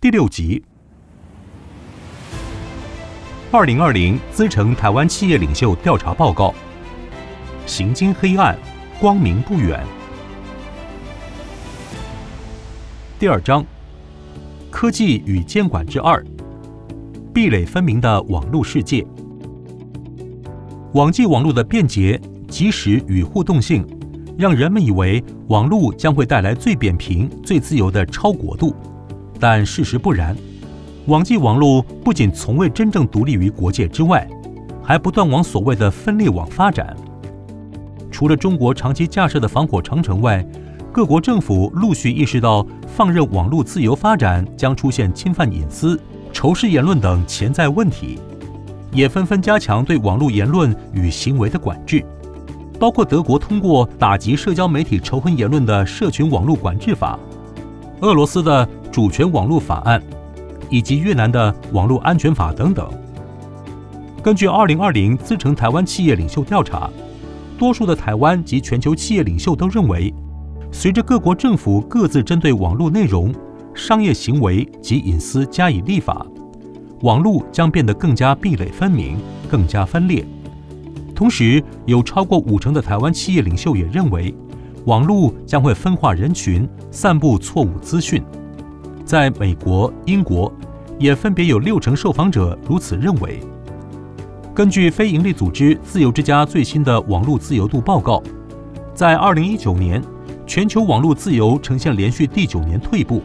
第六集，二零二零资诚台湾企业领袖调查报告，行经黑暗，光明不远。第二章，科技与监管之二，壁垒分明的网络世界。网际网络的便捷、即时与互动性，让人们以为网络将会带来最扁平、最自由的超国度，但事实不然。网际网络不仅从未真正独立于国界之外，还不断往所谓的分裂网发展。除了中国长期架设的防火长城外，各国政府陆续意识到放任网络自由发展将出现侵犯隐私、仇视言论等潜在问题。也纷纷加强对网络言论与行为的管制，包括德国通过打击社交媒体仇恨言论的《社群网络管制法》，俄罗斯的主权网络法案，以及越南的网络安全法等等。根据2020资诚台湾企业领袖调查，多数的台湾及全球企业领袖都认为，随着各国政府各自针对网络内容、商业行为及隐私加以立法。网络将变得更加壁垒分明，更加分裂。同时，有超过五成的台湾企业领袖也认为，网络将会分化人群，散布错误资讯。在美国、英国，也分别有六成受访者如此认为。根据非营利组织自由之家最新的网络自由度报告，在二零一九年，全球网络自由呈现连续第九年退步，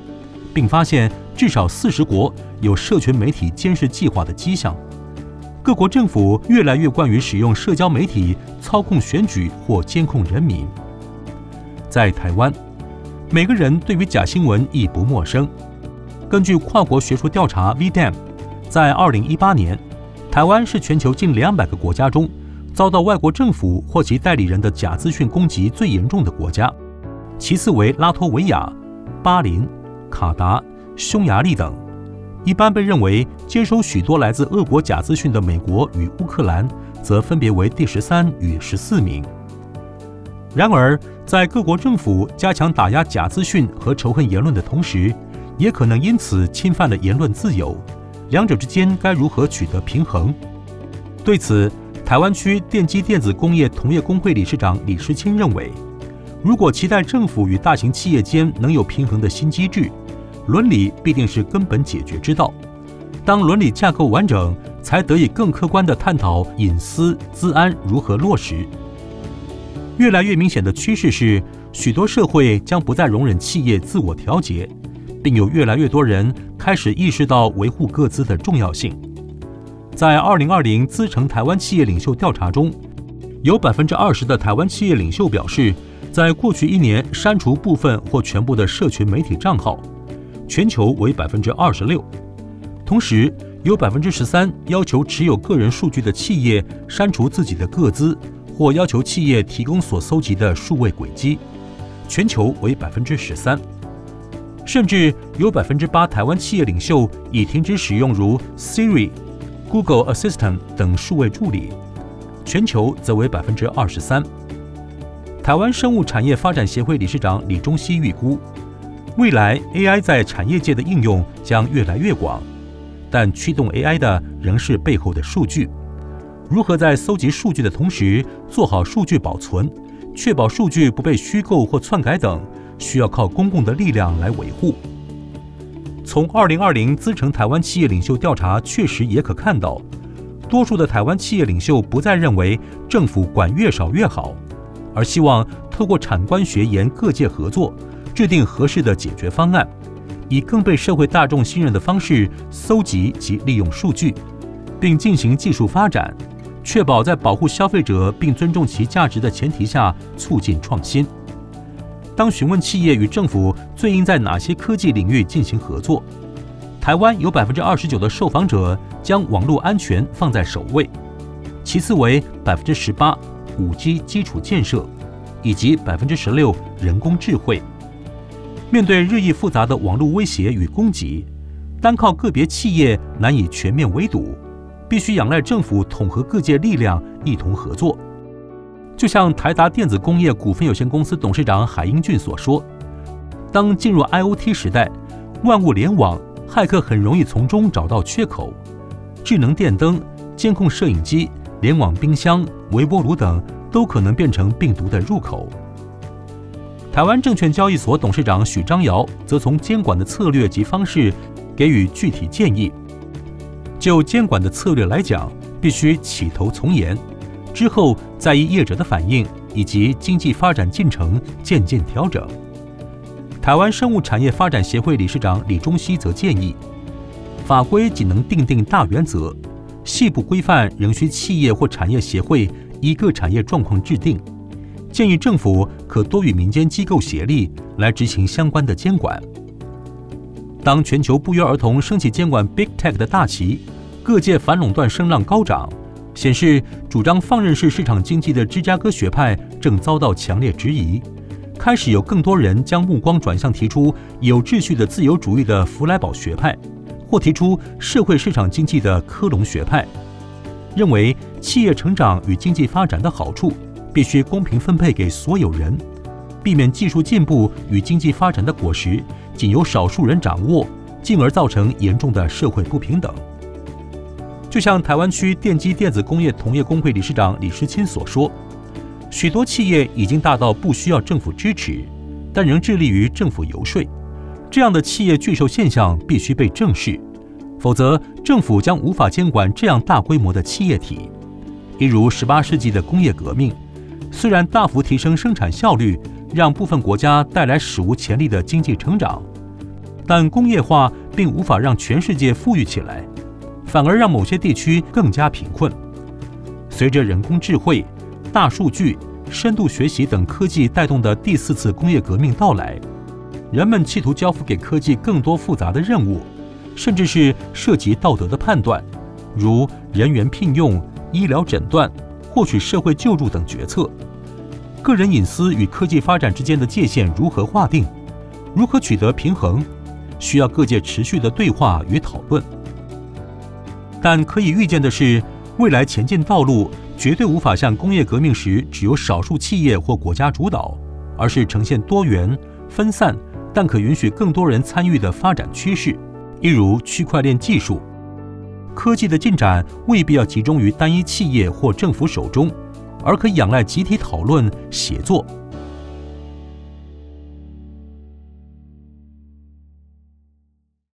并发现至少四十国。有社群媒体监视计划的迹象，各国政府越来越惯于使用社交媒体操控选举或监控人民。在台湾，每个人对于假新闻亦不陌生。根据跨国学术调查 VDAM，在二零一八年，台湾是全球近两百个国家中遭到外国政府或其代理人的假资讯攻击最严重的国家，其次为拉脱维亚、巴林、卡达、匈牙利等。一般被认为接收许多来自俄国假资讯的美国与乌克兰，则分别为第十三与十四名。然而，在各国政府加强打压假资讯和仇恨言论的同时，也可能因此侵犯了言论自由。两者之间该如何取得平衡？对此，台湾区电机电子工业同业公会理事长李世清认为，如果期待政府与大型企业间能有平衡的新机制，伦理必定是根本解决之道。当伦理架构完整，才得以更客观地探讨隐私、资安如何落实。越来越明显的趋势是，许多社会将不再容忍企业自我调节，并有越来越多人开始意识到维护各自的重要性。在二零二零资诚台湾企业领袖调查中，有百分之二十的台湾企业领袖表示，在过去一年删除部分或全部的社群媒体账号。全球为百分之二十六，同时有百分之十三要求持有个人数据的企业删除自己的个资，或要求企业提供所搜集的数位轨迹。全球为百分之十三，甚至有百分之八台湾企业领袖已停止使用如 Siri、Google Assistant 等数位助理。全球则为百分之二十三。台湾生物产业发展协会理事长李中熙预估。未来 AI 在产业界的应用将越来越广，但驱动 AI 的仍是背后的数据。如何在搜集数据的同时做好数据保存，确保数据不被虚构或篡改等，需要靠公共的力量来维护。从2020资诚台湾企业领袖调查确实也可看到，多数的台湾企业领袖不再认为政府管越少越好，而希望透过产官学研各界合作。制定合适的解决方案，以更被社会大众信任的方式搜集及利用数据，并进行技术发展，确保在保护消费者并尊重其价值的前提下促进创新。当询问企业与政府最应在哪些科技领域进行合作，台湾有百分之二十九的受访者将网络安全放在首位，其次为百分之十八五 G 基础建设，以及百分之十六人工智慧。面对日益复杂的网络威胁与攻击，单靠个别企业难以全面围堵，必须仰赖政府统合各界力量一同合作。就像台达电子工业股份有限公司董事长海英俊所说：“当进入 IoT 时代，万物联网、骇客很容易从中找到缺口。智能电灯、监控摄影机、联网冰箱、微波炉等都可能变成病毒的入口。台湾证券交易所董事长许章瑶则从监管的策略及方式给予具体建议。就监管的策略来讲，必须起头从严，之后再依业者的反应以及经济发展进程渐渐调整。台湾生物产业发展协会理事长李中熙则建议，法规仅能定定大原则，细部规范仍需企业或产业协会依各产业状况制定。建议政府可多与民间机构协力来执行相关的监管。当全球不约而同升起监管 Big Tech 的大旗，各界反垄断声浪高涨，显示主张放任式市场经济的芝加哥学派正遭到强烈质疑。开始有更多人将目光转向提出有秩序的自由主义的弗莱堡学派，或提出社会市场经济的科隆学派，认为企业成长与经济发展的好处。必须公平分配给所有人，避免技术进步与经济发展的果实仅由少数人掌握，进而造成严重的社会不平等。就像台湾区电机电子工业同业公会理事长李诗钦所说，许多企业已经大到不需要政府支持，但仍致力于政府游说。这样的企业巨兽现象必须被正视，否则政府将无法监管这样大规模的企业体。一如十八世纪的工业革命。虽然大幅提升生产效率，让部分国家带来史无前例的经济成长，但工业化并无法让全世界富裕起来，反而让某些地区更加贫困。随着人工智慧、大数据、深度学习等科技带动的第四次工业革命到来，人们企图交付给科技更多复杂的任务，甚至是涉及道德的判断，如人员聘用、医疗诊断。获取社会救助等决策，个人隐私与科技发展之间的界限如何划定？如何取得平衡？需要各界持续的对话与讨论。但可以预见的是，未来前进道路绝对无法像工业革命时只有少数企业或国家主导，而是呈现多元、分散，但可允许更多人参与的发展趋势。一如区块链技术。科技的进展未必要集中于单一企业或政府手中，而可仰赖集体讨论、协作。